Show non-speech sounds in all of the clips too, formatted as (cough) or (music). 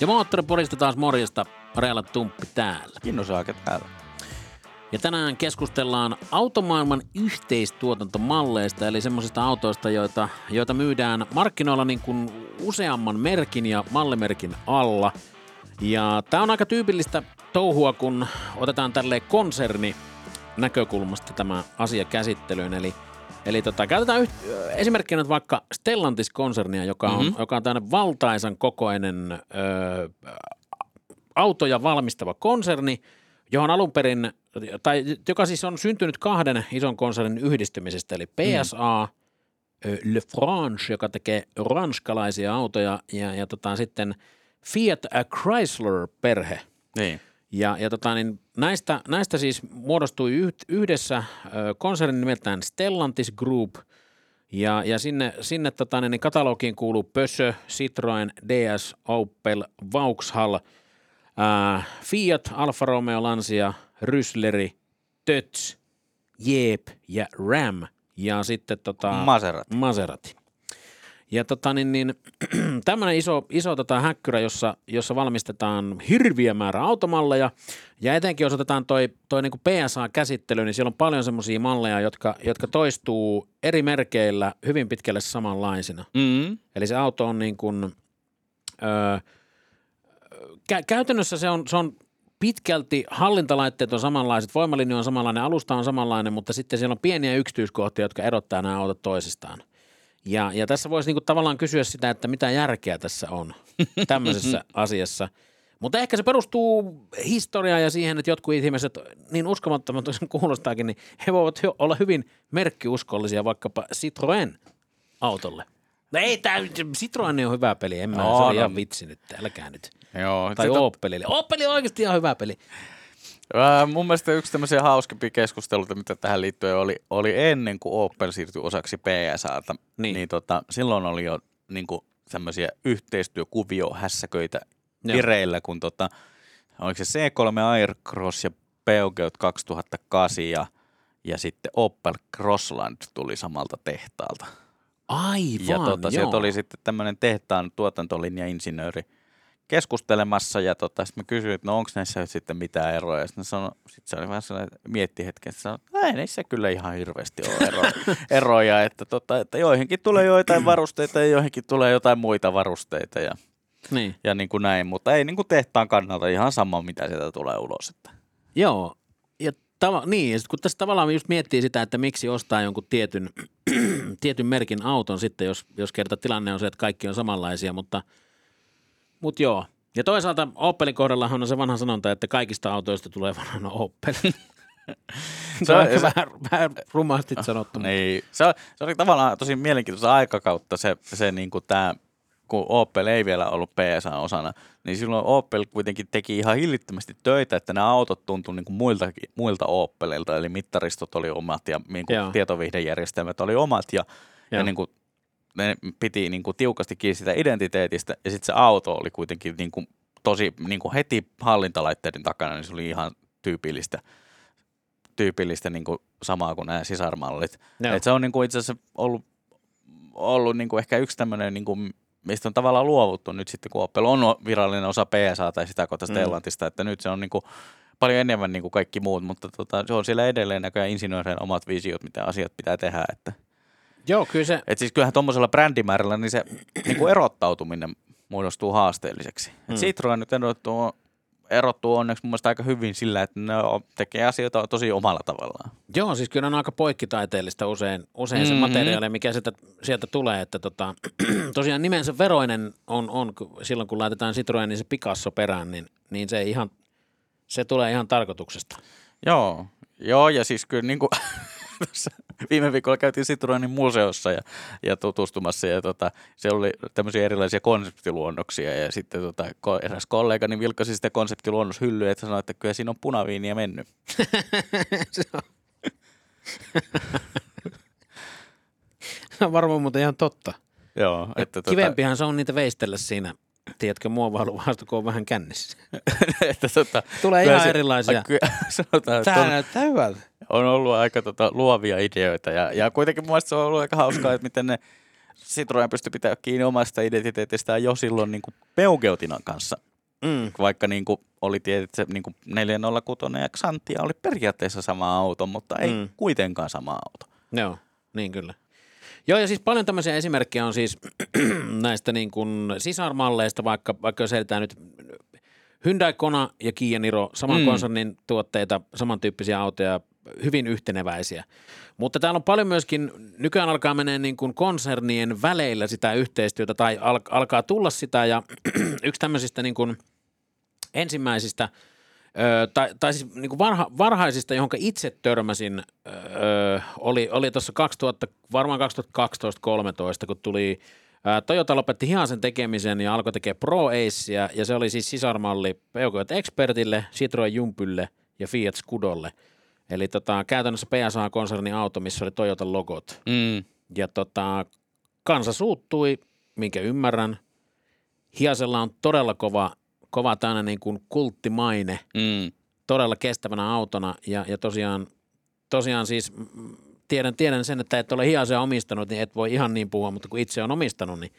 Ja Moottoripodista taas morjesta, Reala Tumppi täällä. Kinnosaake täällä. Ja tänään keskustellaan automaailman yhteistuotantomalleista, eli semmoisista autoista, joita, joita myydään markkinoilla niin kuin useamman merkin ja mallimerkin alla. Ja tämä on aika tyypillistä touhua, kun otetaan tälle konserni näkökulmasta tämä asia käsittelyyn. Eli, eli tota, käytetään yht, esimerkkinä nyt vaikka Stellantis-konsernia, joka on, mm-hmm. joka on tämmöinen valtaisan kokoinen ö, autoja valmistava konserni, johon alun perin, tai joka siis on syntynyt kahden ison konsernin yhdistymisestä, eli PSA, mm. Le France, joka tekee ranskalaisia autoja, ja, ja tota, sitten Fiat Chrysler-perhe. Niin. Ja, ja tota, niin näistä, näistä siis muodostui yhdessä konsernin nimeltään Stellantis Group, ja, ja sinne, sinne tota, niin katalogiin kuuluu Pössö, Citroen, DS, Opel, Vauxhall, äh, Fiat, Alfa Romeo, Lancia, Rysleri, Töts, Jeep ja Ram ja sitten tota, Maserati. Maserati. Ja tota, niin, niin, (clears throat) tämmöinen iso, iso tota, häkkyrä, jossa, jossa valmistetaan hirviä määrä automalleja, ja etenkin jos otetaan toi, toi niin PSA-käsittely, niin siellä on paljon semmoisia malleja, jotka, jotka toistuu eri merkeillä hyvin pitkälle samanlaisina. Mm. Eli se auto on niin kuin, öö, kä- käytännössä se on, se on pitkälti hallintalaitteet on samanlaiset, voimalinja on samanlainen, alusta on samanlainen, mutta sitten siellä on pieniä yksityiskohtia, jotka erottaa nämä autot toisistaan. Ja, ja tässä voisi niinku tavallaan kysyä sitä, että mitä järkeä tässä on tämmöisessä (laughs) asiassa. Mutta ehkä se perustuu historiaan ja siihen, että jotkut ihmiset, niin uskomattoman toisen kuulostaakin, niin he voivat olla hyvin merkkiuskollisia vaikkapa Citroën autolle. No ei, tämä Citroen on hyvä peli, en mä, no, se on no. ihan vitsi nyt, älkää nyt. Joo. Tai Opelille. Opeli on oikeasti ihan hyvä peli. Mun mielestä yksi tämmöisiä hauskempia keskusteluita, mitä tähän liittyen oli, oli ennen kuin Opel siirtyi osaksi PSAta. Niin. niin tota, silloin oli jo niin kuin, tämmöisiä yhteistyökuviohässäköitä vireillä, kun tota, oliko se C3 Aircross ja Peugeot 2008 ja, ja sitten Opel Crossland tuli samalta tehtaalta. Aivan, Ja tota, joo. sieltä oli sitten tämmöinen tehtaan tuotantolinja-insinööri keskustelemassa ja tota, sitten mä kysyin, että no onko näissä sitten mitään eroja. Sitten sano, sit se oli vähän sellainen, mietti hetken, että sanoi, että ei näissä kyllä ihan hirveästi ole ero, (laughs) eroja, että, tota, että joihinkin tulee joitain varusteita ja joihinkin tulee jotain muita varusteita ja, niin. ja niin kuin näin, mutta ei niin kuin tehtaan kannalta ihan sama, mitä sieltä tulee ulos. Että. Joo, ja tava, niin, ja sit kun tässä tavallaan just miettii sitä, että miksi ostaa jonkun tietyn, (clears throat) tietyn merkin auton sitten, jos, jos kerta tilanne on se, että kaikki on samanlaisia, mutta, mutta joo. Ja toisaalta Opelin kohdallahan on se vanha sanonta, että kaikista autoista tulee vanhana Opel. (laughs) se on ehkä vähän, vähän rumasti sanottu. Niin, se, se oli tavallaan tosi mielenkiintoista aikakautta se, se niin kuin tämä kun Opel ei vielä ollut PSA-osana, niin silloin Opel kuitenkin teki ihan hillittömästi töitä, että nämä autot tuntui niin kuin muilta, muilta Opelilta, eli mittaristot oli omat ja niin kuin tietovihdejärjestelmät oli omat ja, ja niin kuin, ne piti niin kuin tiukasti kiinni sitä identiteetistä ja sitten se auto oli kuitenkin niin kuin tosi niin kuin heti hallintalaitteiden takana, niin se oli ihan tyypillistä, tyypillistä niin kuin samaa kuin nämä sisarmallit. Et se on niin kuin itse asiassa ollut, ollut niin kuin ehkä yksi tämmöinen niin kuin mistä on tavallaan luovuttu nyt sitten, kun Opel on virallinen osa PSA tai sitä kautta Stellantista, mm. että nyt se on niin kuin paljon enemmän niin kuin kaikki muut, mutta tota, se on siellä edelleen näköjään insinöörien omat visiot, mitä asiat pitää tehdä. Että, Joo, kyllä se... Et siis kyllähän tuommoisella brändimäärällä niin se niin kuin erottautuminen muodostuu haasteelliseksi. Mm. Et Citroen nyt erottuu, erottuu onneksi mun mielestä aika hyvin sillä, että ne tekee asioita tosi omalla tavallaan. Joo, siis kyllä on aika poikkitaiteellista usein, usein mm-hmm. se materiaali, mikä sieltä, sieltä tulee. Että tota, (clears throat) tosiaan nimensä veroinen on, on, silloin kun laitetaan Citroen, niin se Picasso perään, niin, niin se, ihan, se tulee ihan tarkoituksesta. Joo, joo ja siis kyllä niin kuin (laughs) viime viikolla käytiin Citroenin museossa ja, ja tutustumassa ja tota, siellä oli tämmöisiä erilaisia konseptiluonnoksia ja sitten tota, eräs kollegani vilkkasi sitä konseptiluonnoshyllyä, että sanoi, että kyllä siinä on punaviiniä mennyt. (laughs) se on. se varmaan muuten ihan totta. Joo. Että tota... Kivempihan se on niitä veistellä siinä tiedätkö, muovailuvaasta, kun on vähän kännissä. (laughs) että tota, Tulee ihan se, erilaisia. (laughs) Kyllä, sanotaan, Tämä on, näyttää hyvältä. on ollut aika tota, luovia ideoita ja, ja kuitenkin mun se on ollut aika hauskaa, että miten ne Citroen pystyi pitämään kiinni omasta identiteetistään jo silloin niin kuin Peugeotinan kanssa. Mm. Vaikka niin kuin oli tietysti se niin kuin 406 ja Xantia oli periaatteessa sama auto, mutta ei Mm. kuitenkaan sama auto. Joo, niin kyllä. Joo, ja siis paljon tämmöisiä esimerkkejä on siis (clears throat) näistä niin kuin sisarmalleista, vaikka, vaikka jos heitetään nyt Hyundai Kona ja Kia Niro, saman mm. konsernin tuotteita, samantyyppisiä autoja, hyvin yhteneväisiä. Mutta täällä on paljon myöskin, nykyään alkaa menee niin kuin konsernien väleillä sitä yhteistyötä tai al- alkaa tulla sitä ja (clears throat) yksi tämmöisistä niin kuin ensimmäisistä Öö, tai, tai siis niin kuin varha, varhaisista, johon itse törmäsin, öö, oli, oli tuossa 2000, varmaan 2012-2013, kun tuli ää, Toyota lopetti hiasen tekemisen ja alkoi tekemään Pro Acea, ja se oli siis sisarmalli Peugeot Expertille, Citroen Jumpylle ja Fiat Scudolle. Eli tota, käytännössä PSA-konsernin auto, missä oli Toyotan logot. Mm. Ja tota, kansa suuttui, minkä ymmärrän. Hiasella on todella kova, kova tämmöinen niin kuin kulttimaine, Mm. todella kestävänä autona. Ja, ja tosiaan, tosiaan siis tiedän, tiedän sen, että et ole Hiasea omistanut, niin et voi ihan niin puhua, mutta kun itse on omistanut, niin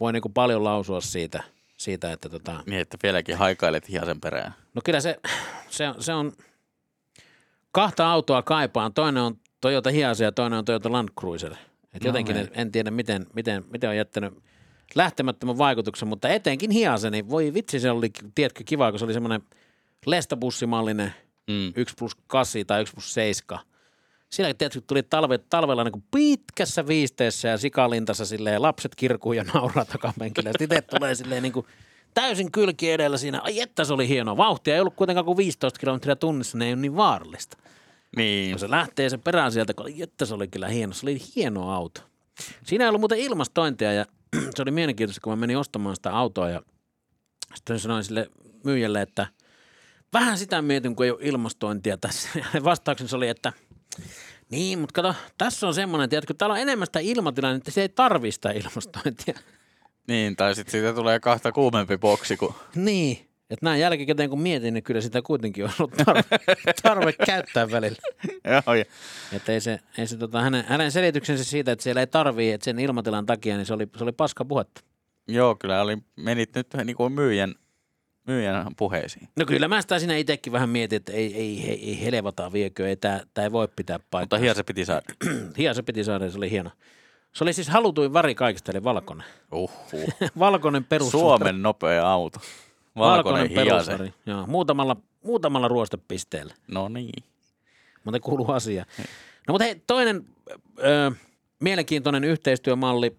voi niin kuin paljon lausua siitä, siitä että tota, Niin, että vieläkin haikailet hiasen perään. No kyllä se, se, se on, kahta autoa kaipaan. Toinen on Toyota Hiace ja toinen on Toyota Land Cruiser. Et No jotenkin en, en tiedä, miten, miten, miten on jättänyt lähtemättömän vaikutuksen, mutta etenkin Hiace, niin voi vitsi, se oli, tiedätkö, kiva, kun se oli semmoinen lestabussimallinen Mm. 1 plus 8 tai 1 plus 7. Siellä tietysti tuli talve, talvella niin kuin pitkässä viisteessä ja sikalintassa silleen, lapset kirkuu ja nauraa takapenkillä. Sitten itse tulee silleen niin kuin täysin kylki edellä siinä. Ai että se oli hieno. Vauhtia ei ollut kuitenkaan kuin 15 kilometriä tunnissa, ne ei ole niin vaarallista. Niin. Kun se lähtee se perään sieltä, kun ai että se oli kyllä hieno. Se oli hieno auto. Siinä ei ollut muuten ilmastointia ja (clears throat) se oli mielenkiintoista, kun mä menin ostamaan sitä autoa ja sitten sanoin sille myyjälle, että vähän sitä mietin, kun ei ole ilmastointia tässä. (laughs) Ja vastauksensa oli, että niin, mutta kato, tässä on semmoinen, tiedätkö, täällä on enemmän sitä ilmatilaa, niin että se ei tarvii sitä ilmastointia. Niin, tai sitten siitä tulee kahta kuumempi boksi kuin... Niin, että näin jälkikäteen kun mietin, niin kyllä sitä kuitenkin on ollut tarve, (laughs) tarve käyttää välillä. Joo, ja Että ei se, ei se tota, hänen, hänen selityksensä siitä, että siellä ei tarvii, että sen ilmatilan takia, niin se oli, se oli paska puhetta. Joo, kyllä oli, menit nyt niin kuin myyjän, myyjän puheisiin. No kyllä mä sitä siinä itsekin vähän mietin, että ei, ei, ei, ei helvata viekö, ei tämä, tämä ei voi pitää Mutta paikkaa. hias se piti saada. (clears throat) Hieno se piti saada, se oli hieno. Se oli siis halutuin väri kaikista, eli valkoinen. Uhuh. (laughs) valkoinen perus. Suomen nopea auto. Valkoinen perusväri. Joo, muutamalla, muutamalla ruostepisteellä. No niin. mutta kuuluu asia. No mutta hei, toinen ö, mielenkiintoinen yhteistyömalli.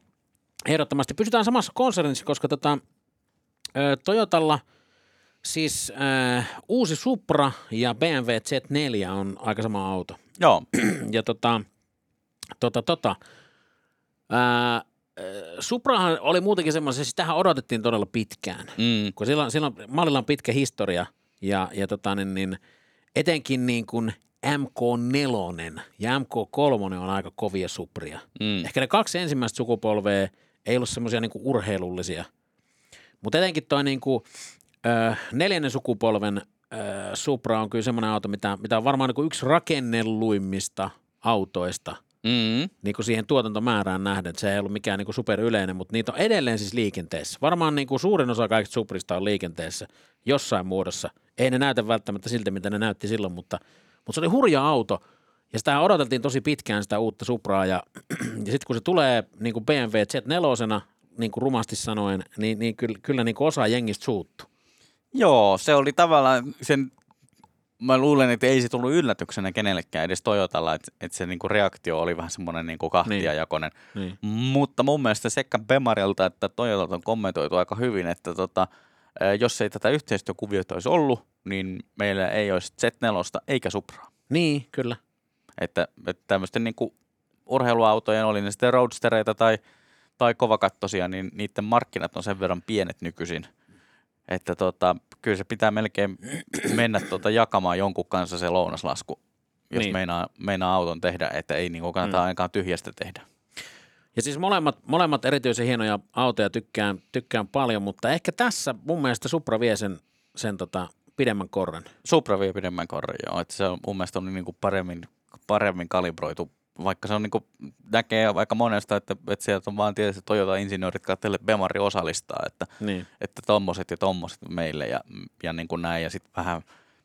Ehdottomasti pysytään samassa konsernissa, koska tota, ö, Toyotalla siis ö, uusi Supra ja BMW Z4 on aika sama auto. Joo, Ja tota, tota, tota, ö, Suprahan oli muutenkin semmoinen, siis sitähän odotettiin todella pitkään mm. kun silloin, silloin mallilla on pitkä historia ja, ja tota, niin, niin, etenkin niin kuin MK4 ja MK3 on aika kovia supria. Mm. Ehkä ne kaksi ensimmäistä sukupolvea ei ollut semmoisia niin urheilullisia. Mutta etenkin toi niin kuin, ö, neljännen sukupolven ö, Supra on kyllä semmoinen auto, mitä, mitä on varmaan niin kuin yksi rakennelluimmista autoista Mm. niin kuin siihen tuotantomäärään nähden. että Se ei ollut mikään niin kuin superyleinen, mutta niitä on edelleen siis liikenteessä. Varmaan niin kuin suurin osa kaikista Suprista on liikenteessä jossain muodossa. Ei ne näytä välttämättä siltä, mitä ne näytti silloin, mutta, mutta se oli hurja auto. Ja sitä odoteltiin tosi pitkään sitä uutta Supraa ja, (clears throat) ja sitten kun se tulee niin kuin BMW Z4, niin kuin rumasti sanoen, niin, niin kyllä, kyllä niin kuin osa jengistä suuttu. Joo, se oli tavallaan sen, mä luulen, että ei se tullut yllätyksenä kenellekään edes Toyotalla, että, että se niinku reaktio oli vähän semmoinen niinku kahtiajakoinen. Niin. Mutta mun mielestä sekä Bemarilta että Toyotalta on kommentoitu aika hyvin, että tota, jos ei tätä yhteistyökuviota olisi ollut, niin meillä ei olisi Z4 eikä Supraa. Niin, kyllä. Että, että tämmöisten niinku urheiluautojen, oli ne sitten roadstereita tai, tai kovakattosia, niin niiden markkinat on sen verran pienet nykyisin, että tota, kyllä se pitää melkein mennä tota jakamaan jonkun kanssa se lounaslasku, jos Niin. niin. meinaa, meinaa auton tehdä, että ei niinku kannata Mm. ainakaan tyhjästä tehdä. Ja siis molemmat, molemmat erityisen hienoja autoja tykkään, tykkään paljon, mutta ehkä tässä mun mielestä Supra vie sen, sen tota, pidemmän korren. Supra vie pidemmän korrin, joo. Että se on mun mielestä on niinku paremmin paremmin kalibroitu, vaikka se on niin näkee aika monesta, että, että sieltä on vaan tietysti Toyota-insinöörit katselle Bemari osallistaa, että, Niin. että tommoset ja tommoset meille ja, ja niin kuin näin, ja sitten vähän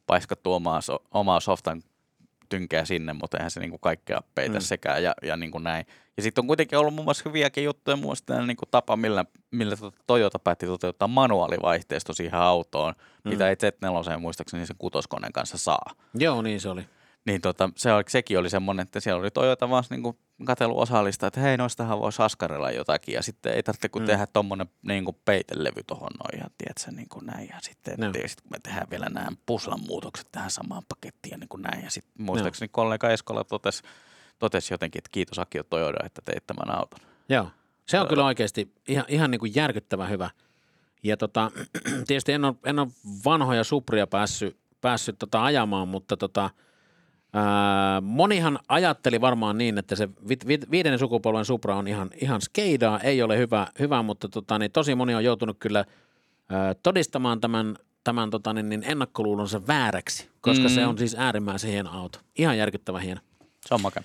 paiskattu omaa, so, omaa softan tynkeä sinne, mutta eihän se niin kuin kaikkea peitä Mm. sekään ja, ja niin kuin näin. Ja sitten on kuitenkin ollut muun muassa hyviäkin juttuja, muun muassa niin kuin tapa, millä, millä tota Toyota päätti toteuttaa manuaalivaihteisto siihen autoon, mm. mitä ei Z4 muistaakseni sen kutoskoneen kanssa saa. Joo, niin se oli. Niin tota, se oli, sekin oli semmoinen, että siellä oli Toyota vaan niin katsellut osallista, että hei, noistahan voisi askarella jotakin. Ja sitten ei tarvitse kuin Mm. tehdä tommonen niin kuin peitelevy tuohon noin ja tiedätkö, niin kuin näin. Ja sitten, no. sit, kun me tehdään vielä nämä puslan muutokset tähän samaan pakettiin ja niin kuin näin. Ja sitten muistaakseni kollega Eskola totesi, totesi jotenkin, että kiitos Akio Toyota, että teit tämän auton. Joo. Se on kyllä oikeasti ihan, ihan niin kuin järkyttävän hyvä. Ja tota, (clears throat) tietysti en ole, en ole vanhoja Supria päässyt, päässyt tota ajamaan, mutta tota, ää, monihan ajatteli varmaan niin, että se vi, vi, viidennen sukupolven Supra on ihan, ihan skeidaa, ei ole hyvä, hyvä mutta tota, niin tosi moni on joutunut kyllä ää, todistamaan tämän, tämän tota, niin, niin ennakkoluulonsa vääräksi, koska Mm. se on siis äärimmäisen hieno auto. Ihan järkyttävän hieno. Se on makea.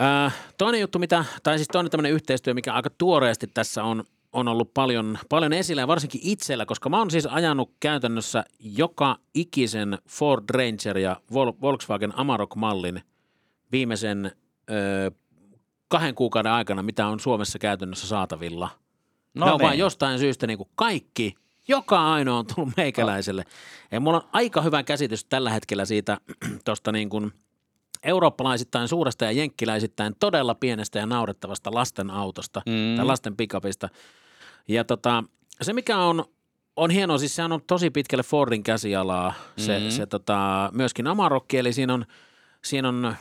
Äh, toinen juttu, mitä, tai siis toinen tämmöinen yhteistyö, mikä aika tuoreesti tässä on, on ollut paljon, paljon esillä ja varsinkin itsellä, koska mä oon siis ajanut käytännössä joka ikisen Ford Ranger ja Vol- Volkswagen Amarok-mallin viimeisen ö, kahden kuukauden aikana, mitä on Suomessa käytännössä saatavilla. No ne on niin. vaan jostain syystä niin kuin kaikki, joka ainoa on tullut meikäläiselle. Ja mulla on aika hyvä käsitys tällä hetkellä siitä (clears throat) tuosta niin kuin eurooppalaisittain suuresta ja jenkkiläisittäin todella pienestä ja naurettavasta lasten autosta Mm. tai lasten pikapista. Ja tota, se mikä on, on hienoa, siis sehän on tosi pitkälle Fordin käsialaa, se, Mhm. se tota, myöskin Amarokki, eli siinä on, siinä on ö,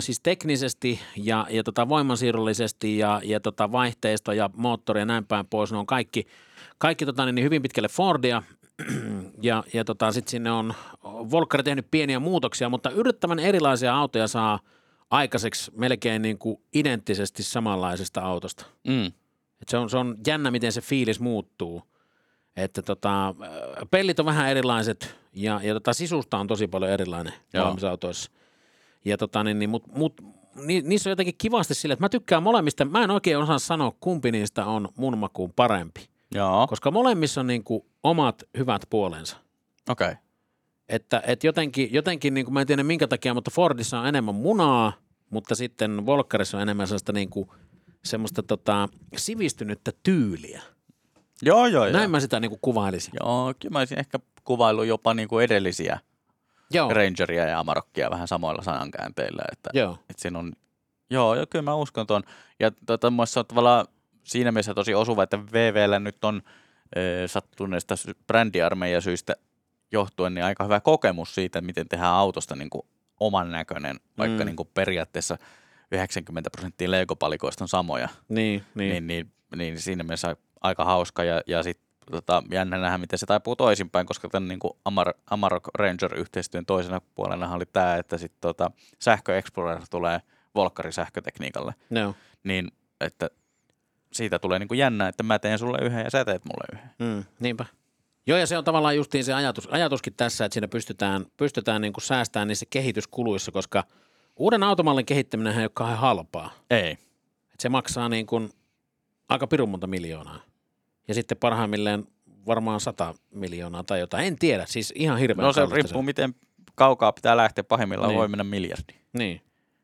siis teknisesti ja, ja tota voimansiirrollisesti ja, ja tota vaihteisto ja moottori ja näin päin pois, ne on kaikki, kaikki tota, niin hyvin pitkälle Fordia (clears throat) ja, ja tota, sitten sinne on Volkkari tehnyt pieniä muutoksia, mutta yllättävän erilaisia autoja saa aikaiseksi melkein niin kuin identtisesti samanlaisesta autosta. Mm. Et se, on, se on jännä, miten se fiilis muuttuu. Että tota, pellit on vähän erilaiset ja, ja tota, sisusta on tosi paljon erilainen Joo. molemmissa autoissa. Ja tota, niin, niin, mut, mut, ni, niissä on jotenkin kivasti sille, että mä tykkään molemmista. Mä en oikein osaa sanoa, kumpi niistä on mun makuun parempi. Joo, Koska molemmissa on niin kuin omat hyvät puolensa. okei. Okay. Että et jotenkin, jotenkin niin kuin mä en tiedä minkä takia, mutta Fordissa on enemmän munaa, mutta sitten Volkkarissa on enemmän sellaista niin kuin, semmoista tota, sivistynyttä tyyliä. Joo, joo, joo. Näin mä sitä niin kuin kuvailisin. Joo, kyllä mä olisin ehkä kuvaillut jopa niin kuin edellisiä Joo, Rangeria ja Amarokkia vähän samoilla sanankäänteillä. Että, joo. että siinä on, joo, joo, kyllä mä uskon tuon. Ja tota, se on tavallaan siinä mielessä tosi osuva, että VVllä nyt on e, sattuneesta sy- brändiarmeijasyistä johtuen niin aika hyvä kokemus siitä, miten tehdään autosta niin kuin oman näköinen, vaikka Mm. niin kuin periaatteessa 90 prosenttia Lego-palikoista on samoja Niin, niin. niin, niin, niin siinä mielessä aika hauska ja, ja sitten tota, jännä nähdä, miten se taipuu toisinpäin, koska tämän niin kuin Amar, Amarok Ranger-yhteistyön toisena puolena oli tämä, että sit, tota, sähkö Explorer tulee Volkkarin sähkötekniikalle, Joo. niin että siitä tulee niin kuin jännä, että mä teen sulle yhden ja sä teet mulle yhden. Mm, niinpä. Joo, ja se on tavallaan justiin se ajatus, ajatuskin tässä, että siinä pystytään, pystytään niin kuin säästämään niissä kehityskuluissa, koska uuden automallin kehittäminen ei ole kauhean halpaa. Ei. Et se maksaa niin kuin aika pirun monta miljoonaa. Ja sitten parhaimmilleen varmaan 100 miljoonaa tai jotain. En tiedä, siis ihan hirveän No se riippuu, miten kaukaa pitää lähteä. Pahimmillaan Niin. voi mennä miljardi. Niin.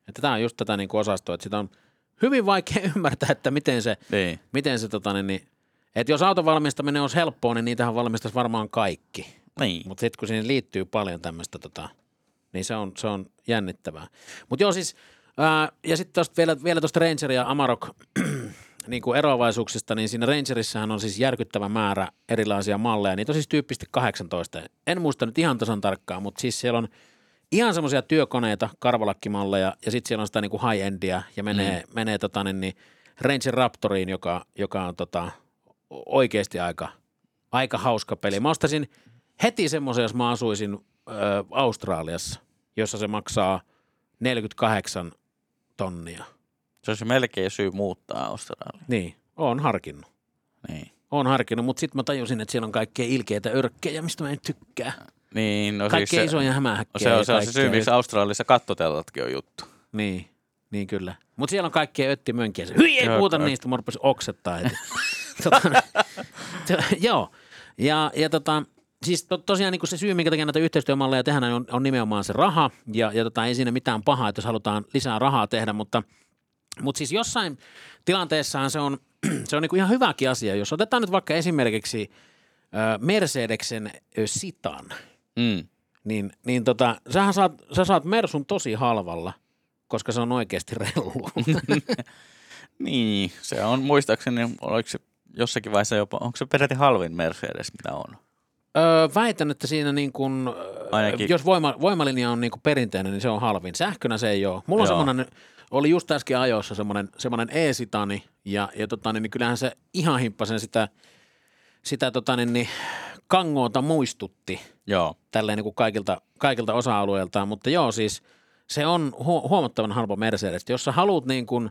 Että tämä on just tätä niin kuin osastoa, että sitä on hyvin vaikea (laughs) ymmärtää, että miten se, Niin. miten se tota, niin, niin, että jos auton valmistaminen olisi helppoa, niin niitähän valmistaisi varmaan kaikki. Niin. Mutta sitten kun siihen liittyy paljon tämmöistä, tota, niin se on, se on jännittävää. Mutta joo siis, ää, ja sitten vielä, vielä tuosta Ranger ja Amarok (clears throat) niin kuin eroavaisuuksista, niin siinä Rangerissahan on siis järkyttävä määrä erilaisia malleja. Niitä on siis tyyppisesti 18. En muista nyt ihan tasan tarkkaan, mutta siis siellä on ihan semmoisia työkoneita, karvalakkimalleja, ja sitten siellä on sitä niin kuin high-endia, ja menee, mm. menee tota, niin, niin Ranger Raptoriin, joka, joka on tota, oikeasti aika, aika hauska peli. Mä ostaisin heti semmoisen, jos mä asuisin ö, Australiassa, jossa se maksaa 48 tonnia. Se olisi melkein syy muuttaa Australiaan. Niin, oon harkinnut. Niin. Oon harkinnut, mutta sitten mä tajusin, että siellä on kaikkea ilkeitä örkkejä, mistä mä en tykkää. Niin, no siis se, isoja no hämähäkkejä. se, on, se on se syy, kaikkea. miksi Australiassa kattoteltatkin on juttu. Niin, niin kyllä. Mutta siellä on kaikkia öttimönkiä. Hyi, ei Joo, puhuta niistä, mä rupesin oksettaa heti. (laughs) tota, (laughs) to, joo, ja, ja tota, siis to, tosiaan niin se syy, minkä takia näitä yhteistyömalleja tehdään, on, on nimenomaan se raha, ja, ja tota, ei siinä mitään pahaa, että jos halutaan lisää rahaa tehdä, mutta, mutta siis jossain tilanteessahan se on, (clears throat) se on niin kuin ihan hyväkin asia. Jos otetaan nyt vaikka esimerkiksi ö, Mercedeksen Sitan, Mm. niin, niin tota, sähän saat, sä saat Mersun tosi halvalla, koska se on oikeasti rellu. (laughs) Niin, se on muistaakseni, oliko se jossakin vaiheessa jopa, onko se peräti halvin Mercedes, mitä on? Öö, väitän, että siinä niin kuin, Ainakin- jos voima, voimalinja on niin kuin perinteinen, niin se on halvin. Sähkönä se ei ole. Mulla on Joo. semmoinen, oli just äsken ajoissa semmoinen, semmoinen e-sitani, ja, ja tota, niin, niin kyllähän se ihan himppasen sitä, sitä tota, niin, niin, kangoota muistutti Joo. tälleen niin kuin kaikilta, kaikilta osa-alueiltaan, mutta joo siis se on hu- huomattavan halpa Mercedes. Jos sä haluat niin kuin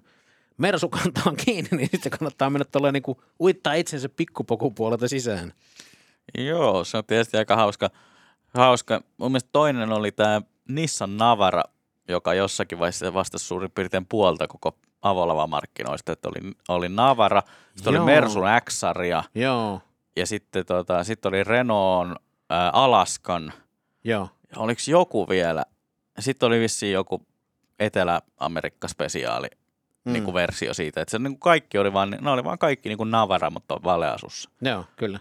Mersukantaan kiinni, niin sitten kannattaa mennä tolleen niin kuin uittaa itsensä pikkupokupuolelta sisään. Joo, se on tietysti aika hauska. hauska. Mun mielestä toinen oli tämä Nissan Navara, joka jossakin vaiheessa vastasi suurin piirtein puolta koko avolava-markkinoista. Että oli, oli Navara, sitten oli. Mersun X-sarja Joo, ja sitten tota, sit oli Renault ää, Alaskan. joo. Ja oliko joku vielä? Sitten oli vissiin joku Etelä-Amerikka-spesiaali Mm. niin kuin versio siitä. Että se niin kuin kaikki oli vaan, ne oli vaan kaikki niin kuin Navara, mutta valeasussa. Joo, kyllä.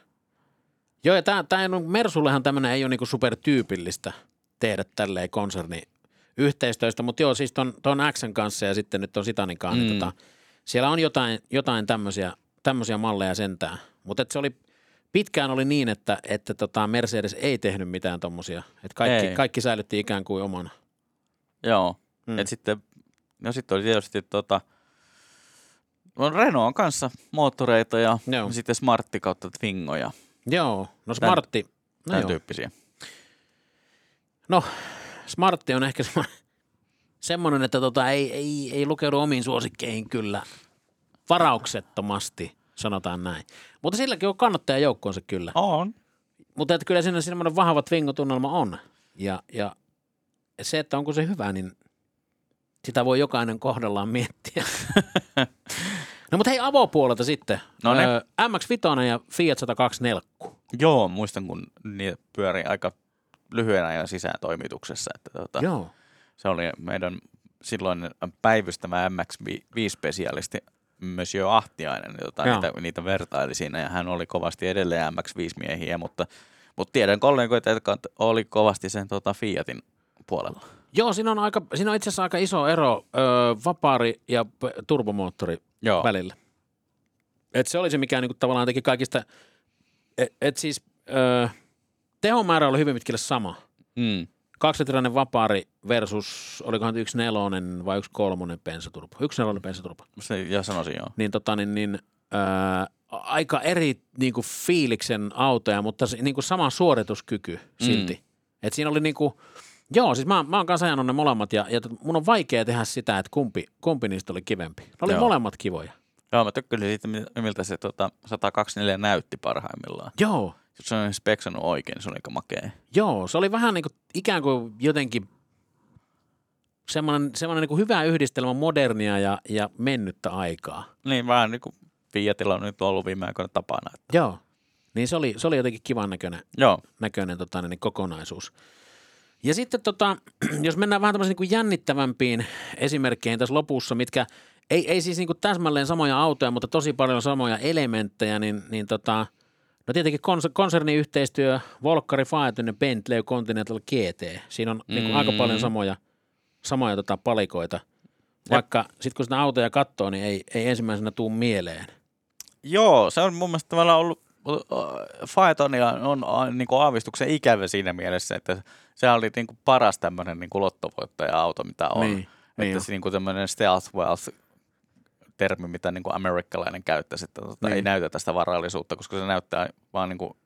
Joo, ja tämä, tämä on, Mersullehan tämmöinen ei ole niinku supertyypillistä tehdä tälleen konserni yhteistyöstä, mutta joo, siis ton, ton Xn kanssa ja sitten nyt ton Sitanin kanssa, mm. Mm. niin tota, siellä on jotain, jotain tämmöisiä, tämmöisiä malleja sentään. Mutta se oli, pitkään oli niin, että, että tota Mercedes ei tehnyt mitään tommosia. Että kaikki, Ei. kaikki säilytti ikään kuin omana. Joo. Mm. Mm. Et sitten, no sitten oli tietysti tota, on Renault kanssa moottoreita ja Joo. sitten Smartti kautta Twingoja, Joo, no Smartti, no tämän joo. tyyppisiä. No, Smartti on ehkä semmoinen, semmoinen että tota, ei, ei, ei lukeudu omiin suosikkeihin kyllä varauksettomasti, sanotaan näin. Mutta silläkin on kannattajajoukkoonsa kyllä. On. Mutta että kyllä siinä semmoinen vahva twingo-tunnelma on. Ja, ja se, että onko se hyvä, niin sitä voi jokainen kohdallaan miettiä. (laughs) no mutta hei avopuolelta sitten. No ne. Öö, MX-5 ja Fiat 102 nelkku. Joo, muistan kun niitä pyöri aika lyhyen ajan sisään toimituksessa. Että tota, Joo. se oli meidän silloin päivystämä MX-5-spesialisti Monsieur Ahtiainen, jota Joo. niitä, niitä vertaili siinä, ja hän oli kovasti edelleen MX-5-miehiä, mutta, mutta tiedän kollegoita, jotka oli kovasti sen tota, Fiatin puolella. Joo, siinä on, aika, siinä on itse asiassa aika iso ero öö, vapaari ja turbomoottori Joo, välillä. Et se oli se, mikä niinku tavallaan teki kaikista, et, et siis öö, tehomäärä oli hyvin pitkälle sama. mm. Kaksilitrainen vapaari versus, olikohan yksi nelonen vai yksi kolmonen bensaturbo. Yksi nelonen bensaturbo. se, ja sanoisin joo. Niin, tota, niin, niin öö, aika eri niinku, fiiliksen autoja, mutta niinku, sama suorituskyky silti. Mm. Et siinä oli niinku, joo, siis mä, mä oon kanssa ajanut ne molemmat ja, ja mun on vaikea tehdä sitä, että kumpi, kumpi niistä oli kivempi. Ne oli Joo. molemmat kivoja. Joo, mä tykkäsin siitä, mi- miltä se tota, 124 näytti parhaimmillaan. Joo, se on speksannut oikein, se on aika makea. Joo, se oli vähän niin kuin, ikään kuin jotenkin semmoinen, semmoinen niin kuin hyvä yhdistelmä modernia ja, ja mennyttä aikaa. Niin vähän niin kuin Fiatilla on nyt ollut viime aikoina tapana. Että. Joo. Niin se oli, se oli jotenkin kivan näköinen, Joo, näköinen tota, niin kokonaisuus. Ja sitten tota, (clears throat) jos mennään vähän tämmöisiin niin jännittävämpiin esimerkkeihin tässä lopussa, mitkä ei, ei siis niin kuin täsmälleen samoja autoja, mutta tosi paljon samoja elementtejä, niin, niin tota, no tietenkin kons- konserniyhteistyö, Volkkari, Faetunen, Bentley, Continental, GT. Siinä on niin kuin aika Mm. paljon samoja, samoja tota palikoita. Vaikka sitten kun sitä autoja katsoo, niin ei, ei ensimmäisenä tuu mieleen. Joo, se on mun mielestä tavallaan ollut, Faetonia on niin kuin aavistuksen ikävä siinä mielessä, että se oli niin kuin paras tämmöinen niin kuin lottovoittaja-auto, mitä on. Niin, niin että on. se niin kuin tämmöinen stealth wealth termi, mitä niin kuin amerikkalainen käyttäisi, että tota, Niin. ei näytä tästä varallisuutta, koska se näyttää vaan niin kuin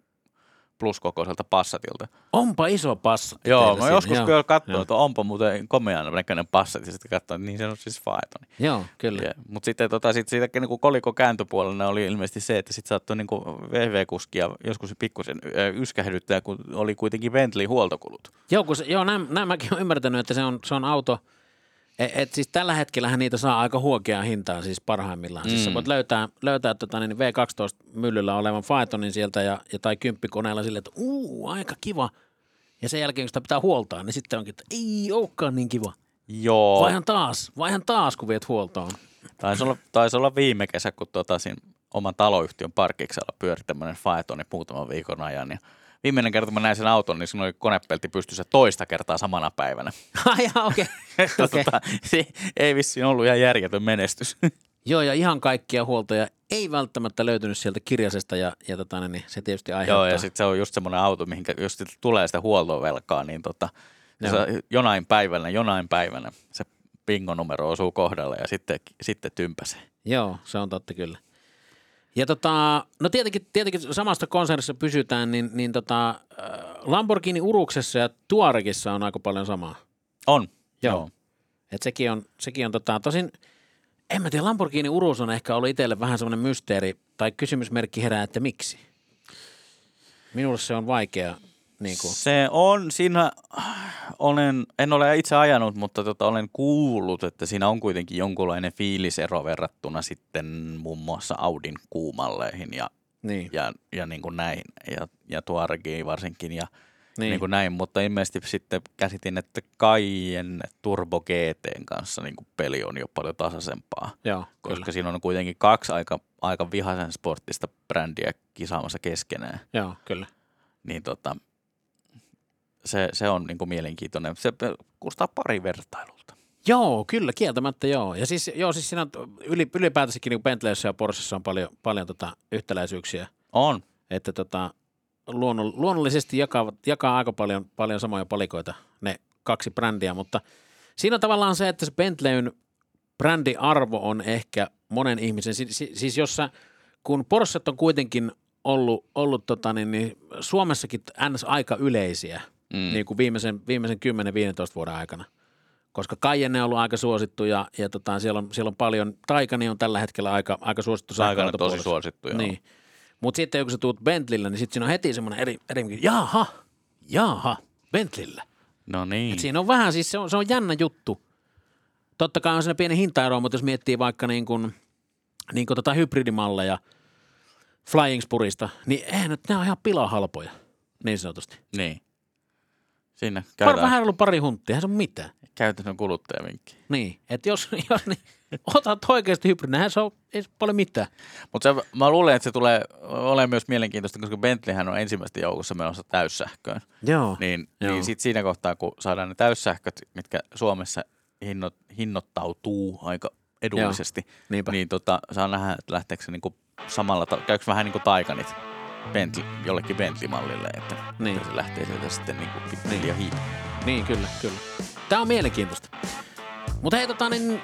pluskokoiselta Passatilta. Onpa iso passa. Joo, mä joskus Joo, kyllä katsoin, että onpa muuten komean näköinen Passat, ja sitten katsoin, että niin se on siis Faetoni. Joo, kyllä. Ja, mutta sitten tota, sit siitä niin koliko kääntöpuolella oli ilmeisesti se, että sitten saattoi niin VV-kuskia joskus pikkusen yskähdyttää, kun oli kuitenkin Bentley huoltokulut. Joo, kun se, joo näin, näin mäkin olen ymmärtänyt, että se on, se on auto, et, et siis tällä hetkellähän niitä saa aika huokeaa hintaa siis parhaimmillaan. Mm. Siis sä Mm. voit löytää, löytää tota, niin V12-myllyllä olevan Faetonin sieltä ja, ja tai kymppikoneella silleen, että uu, aika kiva. Ja sen jälkeen, kun sitä pitää huoltaa, niin sitten onkin, että ei olekaan niin kiva. Joo, Vaihan taas, vaihan taas, kun viet huoltoon. taisi olla, taisi olla viime kesä, kun tota, siinä oman taloyhtiön parkiksella pyöri tämmöinen Faetoni muutaman viikon ajan. Ja viimeinen kerta, kun mä näin sen auton, niin siinä oli konepelti pystyssä toista kertaa samana päivänä. (laughs) Ai okei. (laughs) Okay. Okei. tota, se ei vissiin ollut ihan järjetön menestys. (laughs) Joo, ja ihan kaikkia huoltoja ei välttämättä löytynyt sieltä kirjasesta ja, ja tota, niin se tietysti aiheuttaa. Joo, ja sitten se on just semmoinen auto, mihin jos tulee sitä huoltovelkaa, niin tota, se jonain päivänä, jonain päivänä se bingonumero osuu kohdalle ja sitten, sitten tympäsee. Joo, se on totta kyllä. Ja tota, no tietenkin, tietenkin samasta konsernissa pysytään, niin, niin tota, äh, Lamborghini Uruksessa ja Tuaregissa on aika paljon samaa. On. Joo. Et sekin on, sekin on tota, tosin, en mä tiedä, Lamborghini Urus on ehkä ollut itselle vähän semmoinen mysteeri, tai kysymysmerkki herää, että miksi? Minulle se on vaikea, niin kuin, Se on, siinä olen, en ole itse ajanut, mutta tota, olen kuullut, että siinä on kuitenkin jonkunlainen fiilisero verrattuna sitten muun muassa Audin kuumalleihin ja, niin, ja, ja niin kuin näin, ja, ja Tuaregiin varsinkin ja niin, niin. niin kuin näin, mutta ilmeisesti sitten käsitin, että Kaien Turbo GTn kanssa niin kuin peli on jo paljon tasaisempaa, joo, koska kyllä, siinä on kuitenkin kaksi aika, aika vihaisen sporttista brändiä kisaamassa keskenään, joo, kyllä. niin tota, se, se on niin kuin mielenkiintoinen. Se kuulostaa pari vertailulta. Joo, kyllä, kieltämättä joo. Ja siis, joo, siis siinä on yli, ylipäätänsäkin niin Bentleyssä ja Porschessa on paljon, paljon tota yhtäläisyyksiä, On. että tota, luonnoll, luonnollisesti jakaa, jakaa aika paljon, paljon samoja palikoita ne kaksi brändiä, mutta siinä on tavallaan se, että se Bentleyn brändiarvo on ehkä monen ihmisen, si, si, siis jossa kun Porschet on kuitenkin ollut, ollut tota, niin, niin Suomessakin ns. aika yleisiä, Mm. niin kuin viimeisen, viimeisen 10-15 vuoden aikana. Koska Cayenne on ollut aika suosittu ja, ja tota, siellä, on, siellä on paljon, Taikani on tällä hetkellä aika, aika suosittu Aikana tosi sähköautopuolessa. suosittu. Joo. Niin. Mutta sitten kun sä tuut Bentleyllä, niin sitten siinä on heti semmoinen eri, eri jaha, jaha, Bentleyllä. No niin. Et siinä on vähän, siis se on, se on jännä juttu. Totta kai on siinä pieni hintaero, mutta jos miettii vaikka niin kuin, niin kuin tota hybridimalleja Flying Spurista, niin eihän nyt, ne on ihan pilahalpoja, niin sanotusti. Niin. Siinä Par, käydään vähän ollut pari hunttia, eihän se ole mitään. käytännön kuluttajavinkki. Niin, että jos, (laughs) jos niin, otat oikeasti hybridin, eihän se ole, ei se paljon mitään. Mutta mä luulen, että se tulee olemaan myös mielenkiintoista, koska Bentleyhän on ensimmäistä joukossa menossa täyssähköön. Joo. Niin, Joo. niin sit siinä kohtaa, kun saadaan ne täyssähköt, mitkä Suomessa hinno, hinnoittautuu aika edullisesti, Niinpä. niin tota, saa nähdä, että lähteekö se niinku samalla, ta- käykö vähän niin kuin taikanit Bentley, jollekin Bentley-mallille, että, Niin. että se lähtee sieltä sitten Niin. pikkuhiljaa niin. Niin, kyllä, kyllä. Tämä on mielenkiintoista. Mutta hei, tota niin,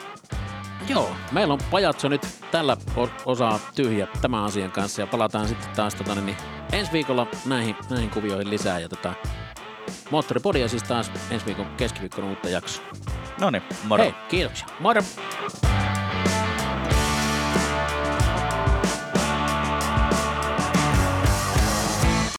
joo, meillä on pajatso nyt tällä osaa tyhjä tämän asian kanssa ja palataan sitten taas tota niin, ensi viikolla näihin, näihin kuvioihin lisää ja tota, Moottoripodia siis taas ensi viikon keskiviikkona uutta jaksoa. No niin, moro. Hei, kiitoksia. Moro!